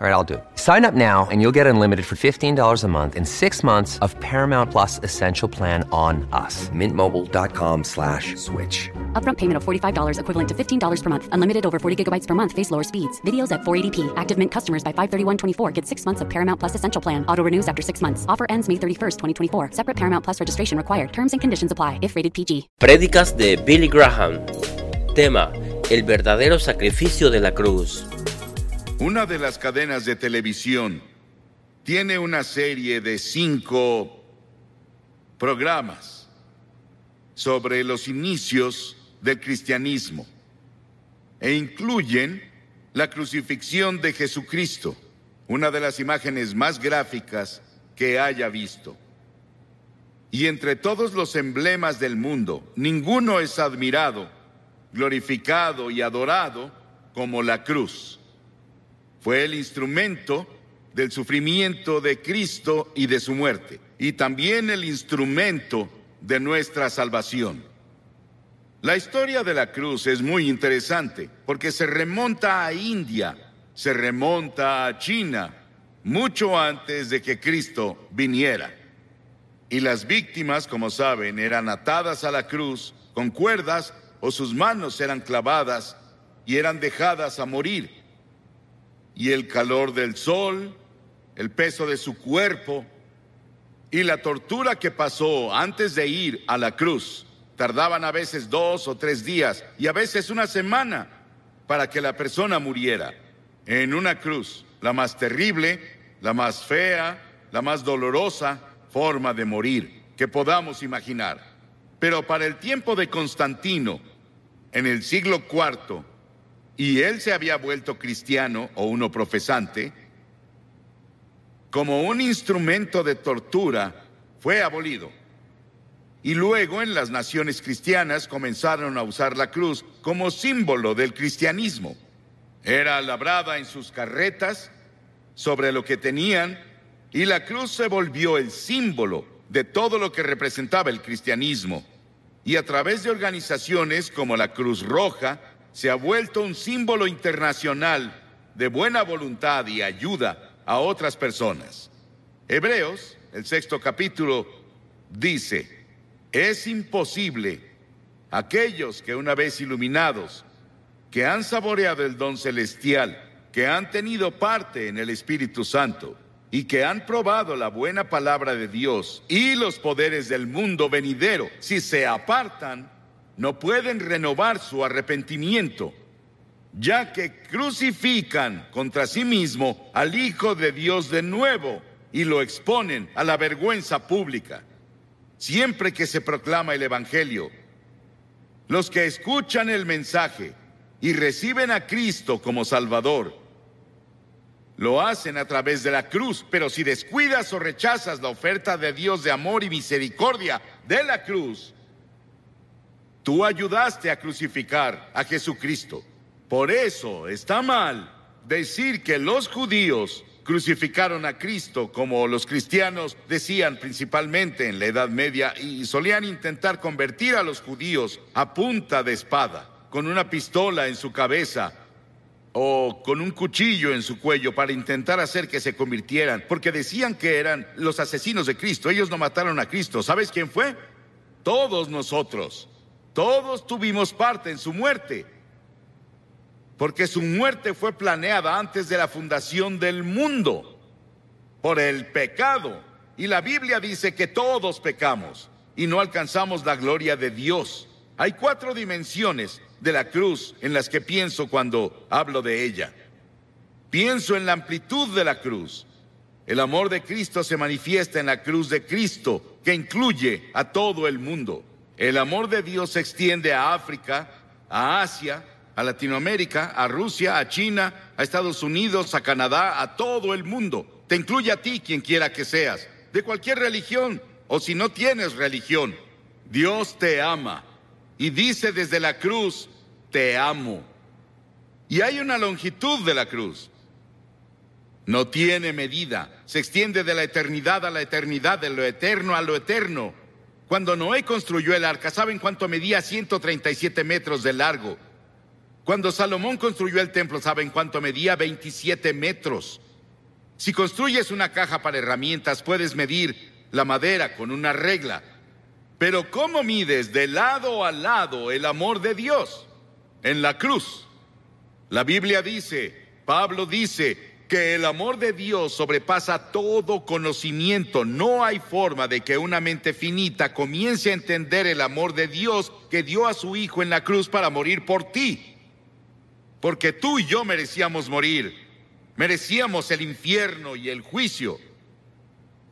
All right, I'll do it. Sign up now and you'll get unlimited for $15 a month in six months of Paramount Plus Essential Plan on us. Mintmobile.com slash switch. Upfront payment of $45 equivalent to $15 per month. Unlimited over 40 gigabytes per month. Face lower speeds. Videos at 480p. Active Mint customers by 531.24 get six months of Paramount Plus Essential Plan. Auto renews after six months. Offer ends May 31st, 2024. Separate Paramount Plus registration required. Terms and conditions apply if rated PG. Prédicas de Billy Graham. Tema: El verdadero sacrificio de la cruz. Una de las cadenas de televisión tiene una serie de cinco programas sobre los inicios del cristianismo e incluyen la crucifixión de Jesucristo, una de las imágenes más gráficas que haya visto. Y entre todos los emblemas del mundo, ninguno es admirado, glorificado y adorado como la cruz. Fue el instrumento del sufrimiento de Cristo y de su muerte, y también el instrumento de nuestra salvación. La historia de la cruz es muy interesante porque se remonta a India, se remonta a China, mucho antes de que Cristo viniera. Y las víctimas, como saben, eran atadas a la cruz con cuerdas o sus manos eran clavadas y eran dejadas a morir y el calor del sol, el peso de su cuerpo y la tortura que pasó antes de ir a la cruz. Tardaban a veces dos o tres días y a veces una semana para que la persona muriera en una cruz, la más terrible, la más fea, la más dolorosa forma de morir que podamos imaginar. Pero para el tiempo de Constantino, en el siglo IV, y él se había vuelto cristiano o uno profesante, como un instrumento de tortura, fue abolido. Y luego en las naciones cristianas comenzaron a usar la cruz como símbolo del cristianismo. Era labrada en sus carretas sobre lo que tenían y la cruz se volvió el símbolo de todo lo que representaba el cristianismo. Y a través de organizaciones como la Cruz Roja, se ha vuelto un símbolo internacional de buena voluntad y ayuda a otras personas. Hebreos, el sexto capítulo, dice, es imposible aquellos que una vez iluminados, que han saboreado el don celestial, que han tenido parte en el Espíritu Santo y que han probado la buena palabra de Dios y los poderes del mundo venidero, si se apartan, no pueden renovar su arrepentimiento, ya que crucifican contra sí mismo al Hijo de Dios de nuevo y lo exponen a la vergüenza pública. Siempre que se proclama el Evangelio, los que escuchan el mensaje y reciben a Cristo como Salvador, lo hacen a través de la cruz, pero si descuidas o rechazas la oferta de Dios de amor y misericordia de la cruz, Tú ayudaste a crucificar a Jesucristo. Por eso está mal decir que los judíos crucificaron a Cristo como los cristianos decían principalmente en la Edad Media y solían intentar convertir a los judíos a punta de espada, con una pistola en su cabeza o con un cuchillo en su cuello para intentar hacer que se convirtieran, porque decían que eran los asesinos de Cristo. Ellos no mataron a Cristo. ¿Sabes quién fue? Todos nosotros. Todos tuvimos parte en su muerte, porque su muerte fue planeada antes de la fundación del mundo por el pecado. Y la Biblia dice que todos pecamos y no alcanzamos la gloria de Dios. Hay cuatro dimensiones de la cruz en las que pienso cuando hablo de ella. Pienso en la amplitud de la cruz. El amor de Cristo se manifiesta en la cruz de Cristo, que incluye a todo el mundo. El amor de Dios se extiende a África, a Asia, a Latinoamérica, a Rusia, a China, a Estados Unidos, a Canadá, a todo el mundo. Te incluye a ti, quien quiera que seas, de cualquier religión, o si no tienes religión. Dios te ama y dice desde la cruz, te amo. Y hay una longitud de la cruz. No tiene medida, se extiende de la eternidad a la eternidad, de lo eterno a lo eterno. Cuando Noé construyó el arca, ¿saben cuánto medía? 137 metros de largo. Cuando Salomón construyó el templo, ¿saben cuánto medía? 27 metros. Si construyes una caja para herramientas, puedes medir la madera con una regla. Pero ¿cómo mides de lado a lado el amor de Dios? En la cruz. La Biblia dice, Pablo dice, que el amor de Dios sobrepasa todo conocimiento. No hay forma de que una mente finita comience a entender el amor de Dios que dio a su Hijo en la cruz para morir por ti. Porque tú y yo merecíamos morir. Merecíamos el infierno y el juicio.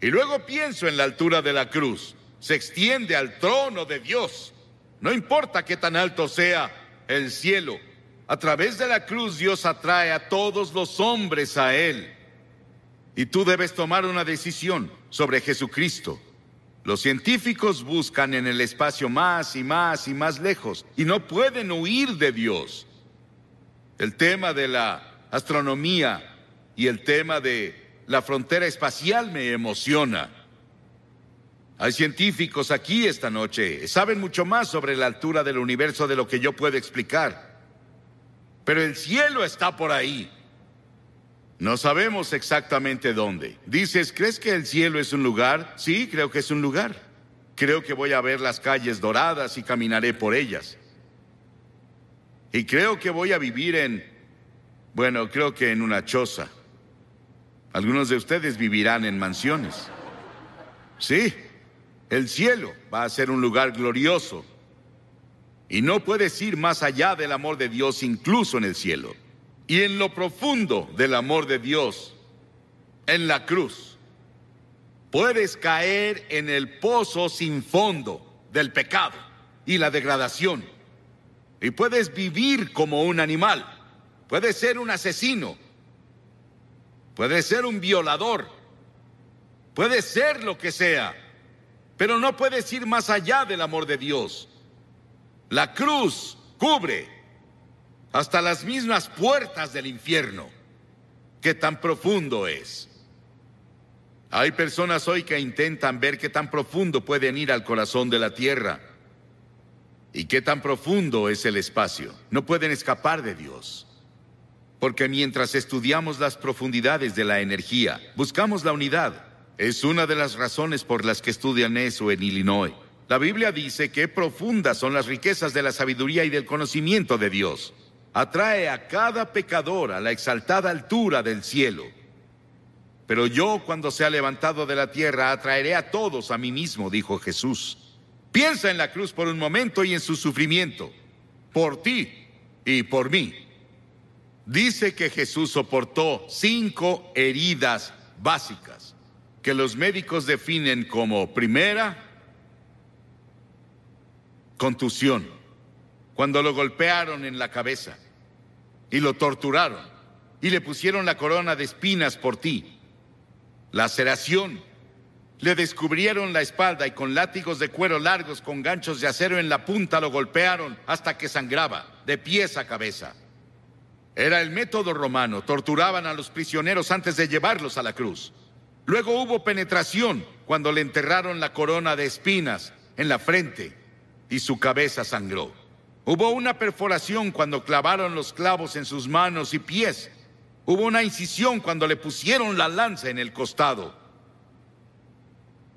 Y luego pienso en la altura de la cruz. Se extiende al trono de Dios. No importa qué tan alto sea el cielo, a través de la cruz Dios atrae a todos los hombres a Él. Y tú debes tomar una decisión sobre Jesucristo. Los científicos buscan en el espacio más y más y más lejos y no pueden huir de Dios. El tema de la astronomía y el tema de la frontera espacial me emociona. Hay científicos aquí esta noche, saben mucho más sobre la altura del universo de lo que yo puedo explicar pero el cielo está por ahí. No sabemos exactamente dónde. Dices, ¿crees que el cielo es un lugar? Sí, creo que es un lugar. Creo que voy a ver las calles doradas y caminaré por ellas. Y creo que voy a vivir en, bueno, creo que en una choza. Algunos de ustedes vivirán en mansiones. Sí, el cielo va a ser un lugar glorioso y no puedes ir más allá del amor de Dios incluso en el cielo. Y en lo profundo del amor de Dios, en la cruz, puedes caer en el pozo sin fondo del pecado y la degradación. Y puedes vivir como un animal. Puedes ser un asesino. Puedes ser un violador. Puedes ser lo que sea. Pero no puedes ir más allá del amor de Dios. La cruz cubre hasta las mismas puertas del infierno. Qué tan profundo es. Hay personas hoy que intentan ver qué tan profundo pueden ir al corazón de la tierra y qué tan profundo es el espacio. No pueden escapar de Dios. Porque mientras estudiamos las profundidades de la energía, buscamos la unidad. Es una de las razones por las que estudian eso en Illinois. La Biblia dice que profundas son las riquezas de la sabiduría y del conocimiento de Dios. Atrae a cada pecador a la exaltada altura del cielo. Pero yo cuando sea levantado de la tierra atraeré a todos a mí mismo, dijo Jesús. Piensa en la cruz por un momento y en su sufrimiento, por ti y por mí. Dice que Jesús soportó cinco heridas básicas que los médicos definen como primera, contusión, cuando lo golpearon en la cabeza y lo torturaron y le pusieron la corona de espinas por ti, laceración, le descubrieron la espalda y con látigos de cuero largos con ganchos de acero en la punta lo golpearon hasta que sangraba, de pies a cabeza. Era el método romano, torturaban a los prisioneros antes de llevarlos a la cruz. Luego hubo penetración cuando le enterraron la corona de espinas en la frente y su cabeza sangró. Hubo una perforación cuando clavaron los clavos en sus manos y pies. Hubo una incisión cuando le pusieron la lanza en el costado.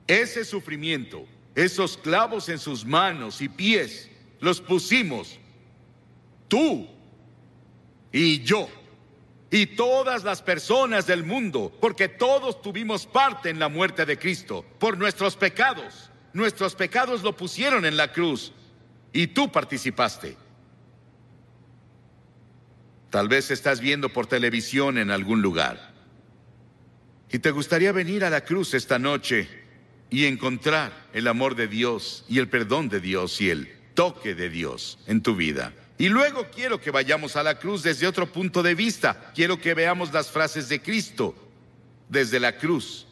Ese sufrimiento, esos clavos en sus manos y pies, los pusimos tú y yo y todas las personas del mundo, porque todos tuvimos parte en la muerte de Cristo por nuestros pecados. Nuestros pecados lo pusieron en la cruz y tú participaste. Tal vez estás viendo por televisión en algún lugar y te gustaría venir a la cruz esta noche y encontrar el amor de Dios y el perdón de Dios y el toque de Dios en tu vida. Y luego quiero que vayamos a la cruz desde otro punto de vista. Quiero que veamos las frases de Cristo desde la cruz.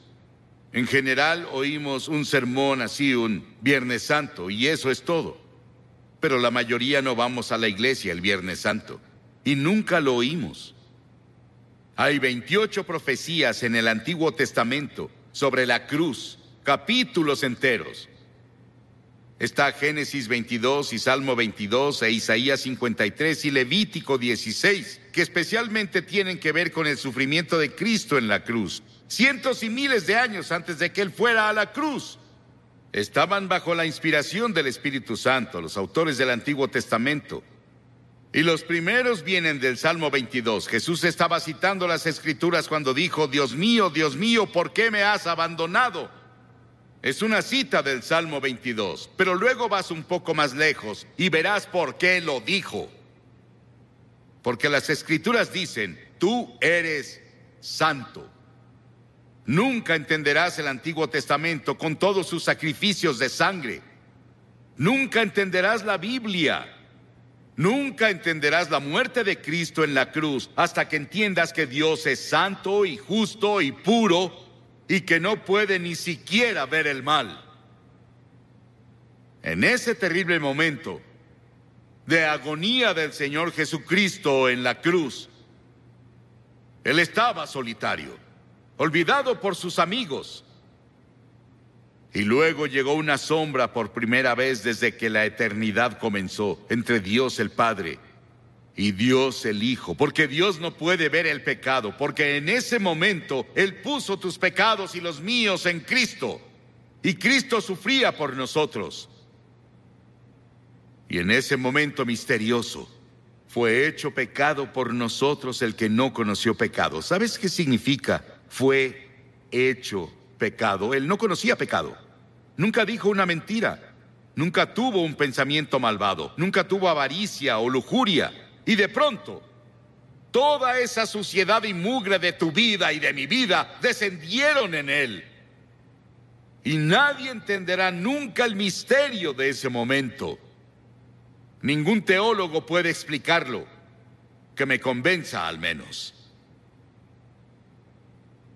En general oímos un sermón así un Viernes Santo y eso es todo. Pero la mayoría no vamos a la iglesia el Viernes Santo y nunca lo oímos. Hay 28 profecías en el Antiguo Testamento sobre la cruz, capítulos enteros. Está Génesis 22 y Salmo 22 e Isaías 53 y Levítico 16, que especialmente tienen que ver con el sufrimiento de Cristo en la cruz. Cientos y miles de años antes de que Él fuera a la cruz. Estaban bajo la inspiración del Espíritu Santo, los autores del Antiguo Testamento. Y los primeros vienen del Salmo 22. Jesús estaba citando las escrituras cuando dijo, Dios mío, Dios mío, ¿por qué me has abandonado? Es una cita del Salmo 22, pero luego vas un poco más lejos y verás por qué lo dijo. Porque las escrituras dicen, tú eres santo. Nunca entenderás el Antiguo Testamento con todos sus sacrificios de sangre. Nunca entenderás la Biblia. Nunca entenderás la muerte de Cristo en la cruz hasta que entiendas que Dios es santo y justo y puro y que no puede ni siquiera ver el mal. En ese terrible momento de agonía del Señor Jesucristo en la cruz, Él estaba solitario, olvidado por sus amigos. Y luego llegó una sombra por primera vez desde que la eternidad comenzó entre Dios el Padre y Dios el Hijo, porque Dios no puede ver el pecado, porque en ese momento Él puso tus pecados y los míos en Cristo, y Cristo sufría por nosotros. Y en ese momento misterioso fue hecho pecado por nosotros el que no conoció pecado. ¿Sabes qué significa? Fue hecho pecado. Él no conocía pecado. Nunca dijo una mentira. Nunca tuvo un pensamiento malvado. Nunca tuvo avaricia o lujuria. Y de pronto, toda esa suciedad y mugre de tu vida y de mi vida descendieron en él. Y nadie entenderá nunca el misterio de ese momento. Ningún teólogo puede explicarlo, que me convenza al menos.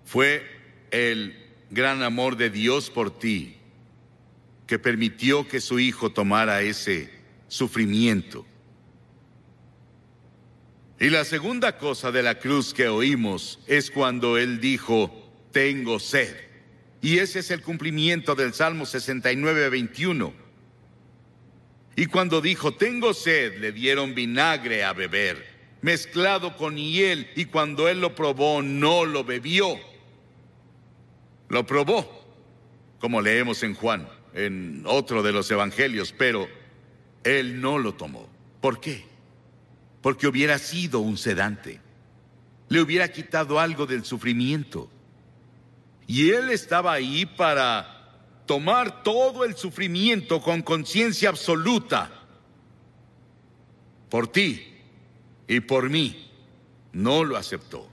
Fue el gran amor de Dios por ti que permitió que su Hijo tomara ese sufrimiento y la segunda cosa de la cruz que oímos es cuando Él dijo, tengo sed. Y ese es el cumplimiento del Salmo 69, 21. Y cuando dijo, tengo sed, le dieron vinagre a beber, mezclado con hiel, y cuando Él lo probó, no lo bebió. Lo probó, como leemos en Juan, en otro de los evangelios, pero Él no lo tomó. ¿Por qué? porque hubiera sido un sedante. Le hubiera quitado algo del sufrimiento. Y él estaba ahí para tomar todo el sufrimiento con conciencia absoluta. Por ti y por mí. No lo aceptó.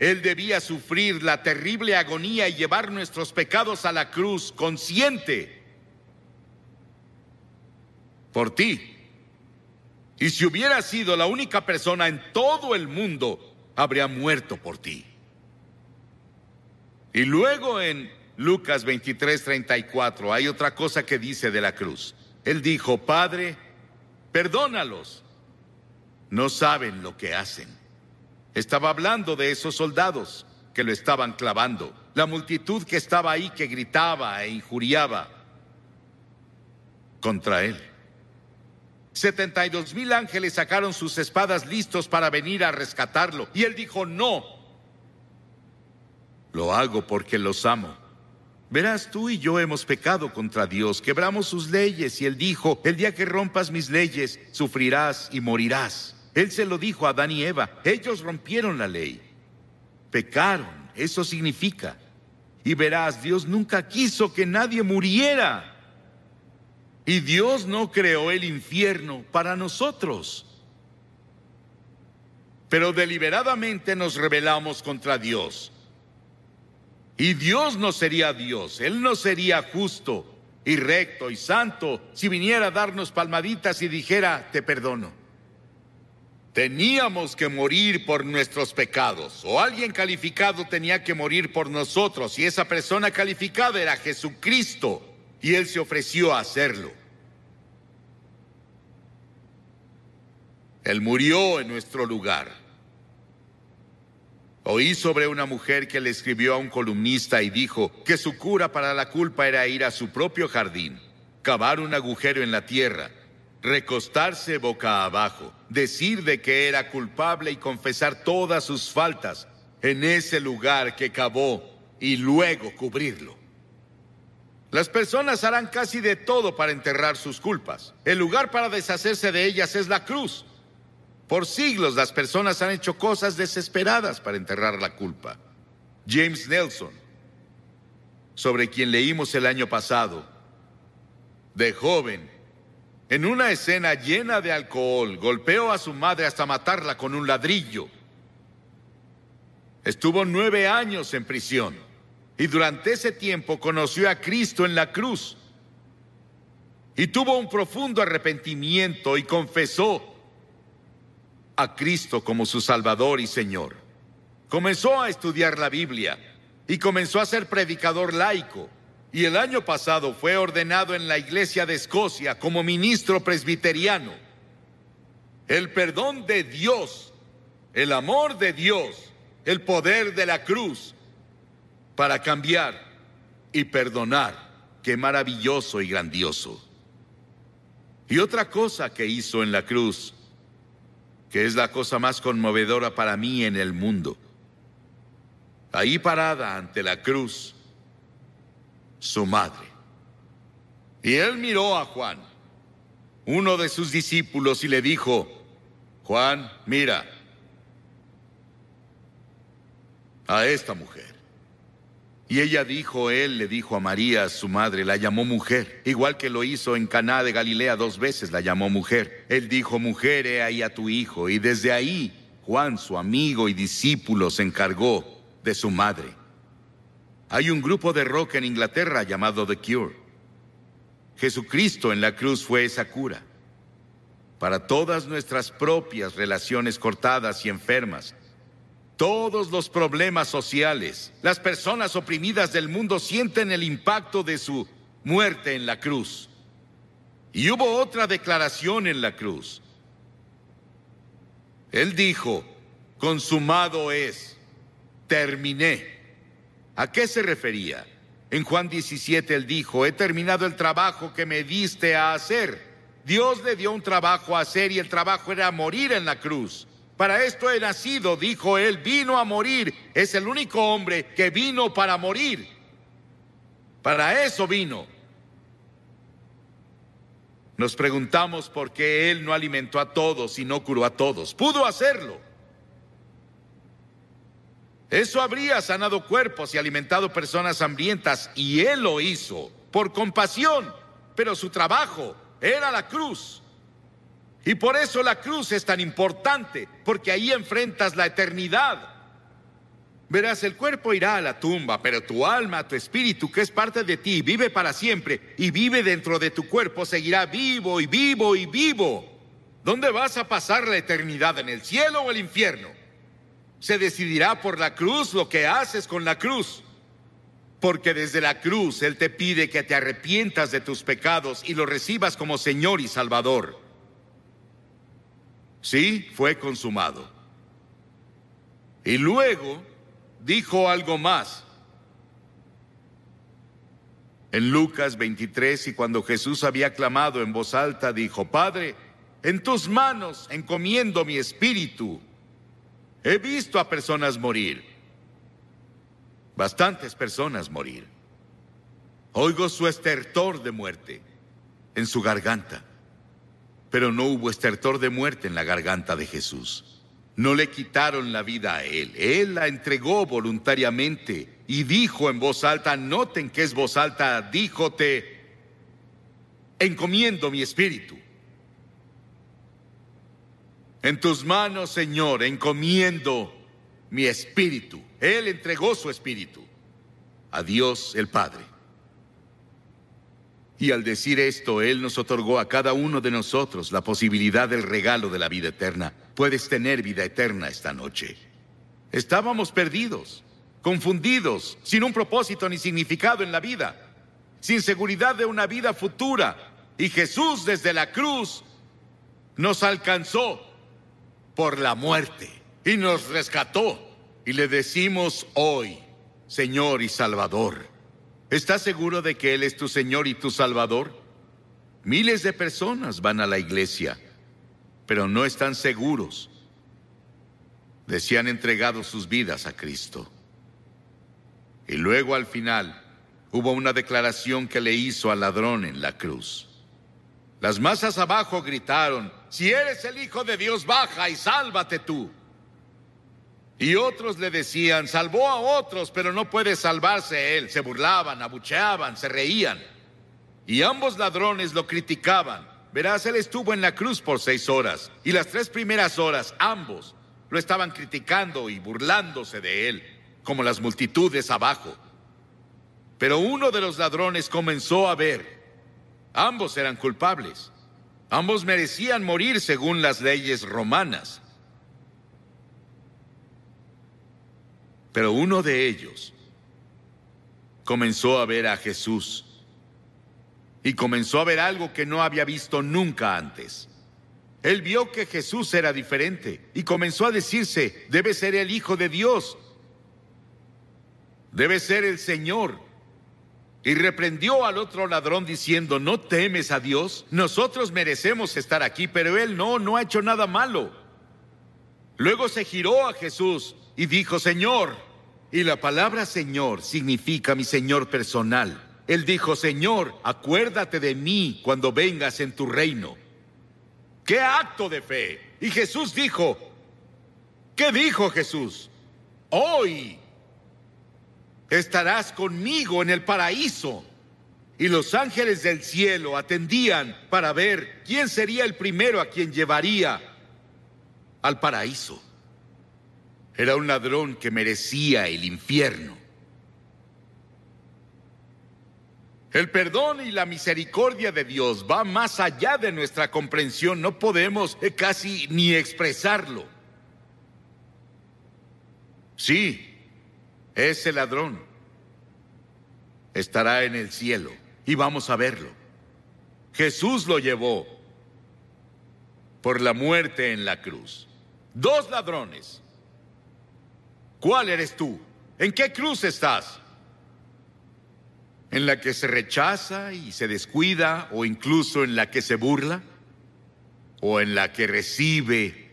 Él debía sufrir la terrible agonía y llevar nuestros pecados a la cruz consciente. Por ti y si hubiera sido la única persona en todo el mundo, habría muerto por ti. Y luego en Lucas 23, 34 hay otra cosa que dice de la cruz. Él dijo, Padre, perdónalos. No saben lo que hacen. Estaba hablando de esos soldados que lo estaban clavando, la multitud que estaba ahí que gritaba e injuriaba contra él. 72 mil ángeles sacaron sus espadas listos para venir a rescatarlo. Y él dijo, no. Lo hago porque los amo. Verás, tú y yo hemos pecado contra Dios, quebramos sus leyes y él dijo, el día que rompas mis leyes, sufrirás y morirás. Él se lo dijo a Adán y Eva, ellos rompieron la ley, pecaron, eso significa. Y verás, Dios nunca quiso que nadie muriera. Y Dios no creó el infierno para nosotros. Pero deliberadamente nos rebelamos contra Dios. Y Dios no sería Dios, Él no sería justo y recto y santo si viniera a darnos palmaditas y dijera, te perdono. Teníamos que morir por nuestros pecados, o alguien calificado tenía que morir por nosotros, y esa persona calificada era Jesucristo, y Él se ofreció a hacerlo. Él murió en nuestro lugar. Oí sobre una mujer que le escribió a un columnista y dijo que su cura para la culpa era ir a su propio jardín, cavar un agujero en la tierra recostarse boca abajo, decir de que era culpable y confesar todas sus faltas en ese lugar que cavó y luego cubrirlo. Las personas harán casi de todo para enterrar sus culpas. El lugar para deshacerse de ellas es la cruz. Por siglos las personas han hecho cosas desesperadas para enterrar la culpa. James Nelson, sobre quien leímos el año pasado, de joven en una escena llena de alcohol, golpeó a su madre hasta matarla con un ladrillo. Estuvo nueve años en prisión y durante ese tiempo conoció a Cristo en la cruz. Y tuvo un profundo arrepentimiento y confesó a Cristo como su Salvador y Señor. Comenzó a estudiar la Biblia y comenzó a ser predicador laico y el año pasado fue ordenado en la Iglesia de Escocia como ministro presbiteriano. El perdón de Dios, el amor de Dios, el poder de la cruz para cambiar y perdonar. Qué maravilloso y grandioso. Y otra cosa que hizo en la cruz, que es la cosa más conmovedora para mí en el mundo. Ahí parada ante la cruz, su madre. Y él miró a Juan, uno de sus discípulos, y le dijo, Juan, mira a esta mujer. Y ella dijo, él le dijo a María, su madre, la llamó mujer, igual que lo hizo en Caná de Galilea dos veces, la llamó mujer. Él dijo, mujer, he ahí a tu hijo. Y desde ahí, Juan, su amigo y discípulo, se encargó de su madre. Hay un grupo de rock en Inglaterra llamado The Cure. Jesucristo en la cruz fue esa cura. Para todas nuestras propias relaciones cortadas y enfermas, todos los problemas sociales, las personas oprimidas del mundo sienten el impacto de su muerte en la cruz. Y hubo otra declaración en la cruz. Él dijo, consumado es, terminé. ¿A qué se refería? En Juan 17 él dijo, he terminado el trabajo que me diste a hacer. Dios le dio un trabajo a hacer y el trabajo era morir en la cruz. Para esto he nacido, dijo él, vino a morir. Es el único hombre que vino para morir. Para eso vino. Nos preguntamos por qué él no alimentó a todos y no curó a todos. Pudo hacerlo. Eso habría sanado cuerpos y alimentado personas hambrientas, y Él lo hizo por compasión, pero su trabajo era la cruz. Y por eso la cruz es tan importante, porque ahí enfrentas la eternidad. Verás, el cuerpo irá a la tumba, pero tu alma, tu espíritu, que es parte de ti, vive para siempre y vive dentro de tu cuerpo, seguirá vivo y vivo y vivo. ¿Dónde vas a pasar la eternidad? ¿En el cielo o el infierno? Se decidirá por la cruz lo que haces con la cruz. Porque desde la cruz Él te pide que te arrepientas de tus pecados y lo recibas como Señor y Salvador. Sí, fue consumado. Y luego dijo algo más. En Lucas 23, y cuando Jesús había clamado en voz alta, dijo, Padre, en tus manos encomiendo mi espíritu. He visto a personas morir. Bastantes personas morir. Oigo su estertor de muerte en su garganta. Pero no hubo estertor de muerte en la garganta de Jesús. No le quitaron la vida a él. Él la entregó voluntariamente y dijo en voz alta, noten que es voz alta, díjote, encomiendo mi espíritu. En tus manos, Señor, encomiendo mi espíritu. Él entregó su espíritu a Dios el Padre. Y al decir esto, Él nos otorgó a cada uno de nosotros la posibilidad del regalo de la vida eterna. Puedes tener vida eterna esta noche. Estábamos perdidos, confundidos, sin un propósito ni significado en la vida, sin seguridad de una vida futura. Y Jesús desde la cruz nos alcanzó por la muerte y nos rescató. Y le decimos hoy, Señor y Salvador, ¿Estás seguro de que Él es tu Señor y tu Salvador? Miles de personas van a la iglesia, pero no están seguros de si han entregado sus vidas a Cristo. Y luego al final hubo una declaración que le hizo al ladrón en la cruz. Las masas abajo gritaron, si eres el Hijo de Dios, baja y sálvate tú. Y otros le decían, salvó a otros, pero no puede salvarse él. Se burlaban, abucheaban, se reían. Y ambos ladrones lo criticaban. Verás, él estuvo en la cruz por seis horas. Y las tres primeras horas, ambos lo estaban criticando y burlándose de él, como las multitudes abajo. Pero uno de los ladrones comenzó a ver. Ambos eran culpables. Ambos merecían morir según las leyes romanas. Pero uno de ellos comenzó a ver a Jesús y comenzó a ver algo que no había visto nunca antes. Él vio que Jesús era diferente y comenzó a decirse, debe ser el Hijo de Dios, debe ser el Señor. Y reprendió al otro ladrón diciendo, ¿no temes a Dios? Nosotros merecemos estar aquí, pero él no, no ha hecho nada malo. Luego se giró a Jesús y dijo, Señor, y la palabra Señor significa mi Señor personal. Él dijo, Señor, acuérdate de mí cuando vengas en tu reino. ¡Qué acto de fe! Y Jesús dijo, ¿qué dijo Jesús? Hoy estarás conmigo en el paraíso. Y los ángeles del cielo atendían para ver quién sería el primero a quien llevaría al paraíso. Era un ladrón que merecía el infierno. El perdón y la misericordia de Dios va más allá de nuestra comprensión. No podemos eh, casi ni expresarlo. Sí, ese ladrón estará en el cielo y vamos a verlo. Jesús lo llevó por la muerte en la cruz. Dos ladrones ¿Cuál eres tú? ¿En qué cruz estás? ¿En la que se rechaza y se descuida o incluso en la que se burla? ¿O en la que recibe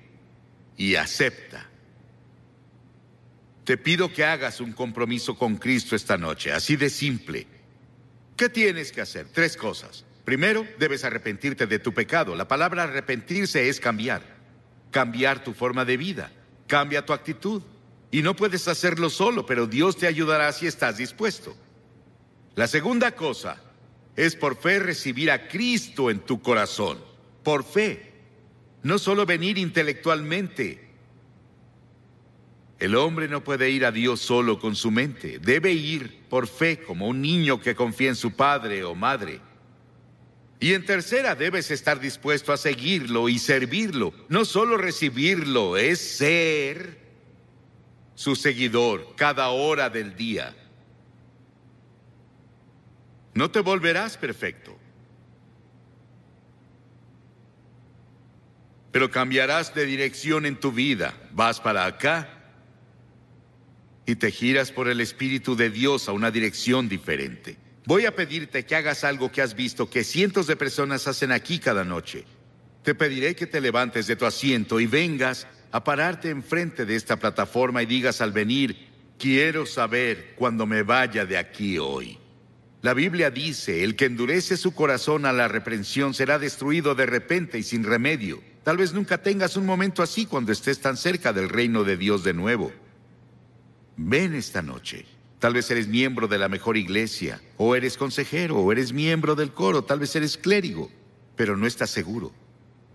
y acepta? Te pido que hagas un compromiso con Cristo esta noche, así de simple. ¿Qué tienes que hacer? Tres cosas. Primero, debes arrepentirte de tu pecado. La palabra arrepentirse es cambiar. Cambiar tu forma de vida. Cambia tu actitud. Y no puedes hacerlo solo, pero Dios te ayudará si estás dispuesto. La segunda cosa es por fe recibir a Cristo en tu corazón. Por fe. No solo venir intelectualmente. El hombre no puede ir a Dios solo con su mente. Debe ir por fe como un niño que confía en su padre o madre. Y en tercera, debes estar dispuesto a seguirlo y servirlo. No solo recibirlo, es ser su seguidor cada hora del día. No te volverás perfecto, pero cambiarás de dirección en tu vida. Vas para acá y te giras por el Espíritu de Dios a una dirección diferente. Voy a pedirte que hagas algo que has visto que cientos de personas hacen aquí cada noche. Te pediré que te levantes de tu asiento y vengas a pararte enfrente de esta plataforma y digas al venir, quiero saber cuando me vaya de aquí hoy. La Biblia dice, el que endurece su corazón a la reprensión será destruido de repente y sin remedio. Tal vez nunca tengas un momento así cuando estés tan cerca del reino de Dios de nuevo. Ven esta noche. Tal vez eres miembro de la mejor iglesia, o eres consejero, o eres miembro del coro, tal vez eres clérigo, pero no estás seguro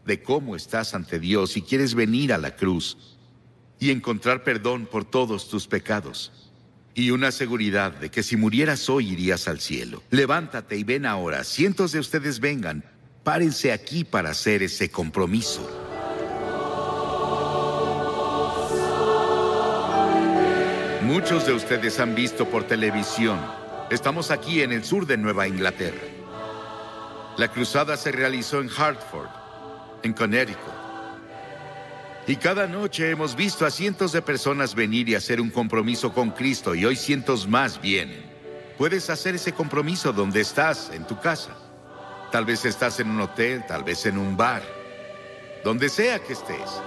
de cómo estás ante Dios y quieres venir a la cruz y encontrar perdón por todos tus pecados. y una seguridad de que si murieras hoy irías al cielo. Levántate y ven ahora. Cientos de ustedes vengan. Párense aquí para hacer ese compromiso. Muchos de ustedes han visto por televisión. Estamos aquí en el sur de Nueva Inglaterra. La cruzada se realizó en Hartford, en Connecticut. Y cada noche hemos visto a cientos de personas venir y hacer un compromiso con Cristo y hoy cientos más vienen. Puedes hacer ese compromiso donde estás, en tu casa. Tal vez estás en un hotel, tal vez en un bar. Donde sea que estés.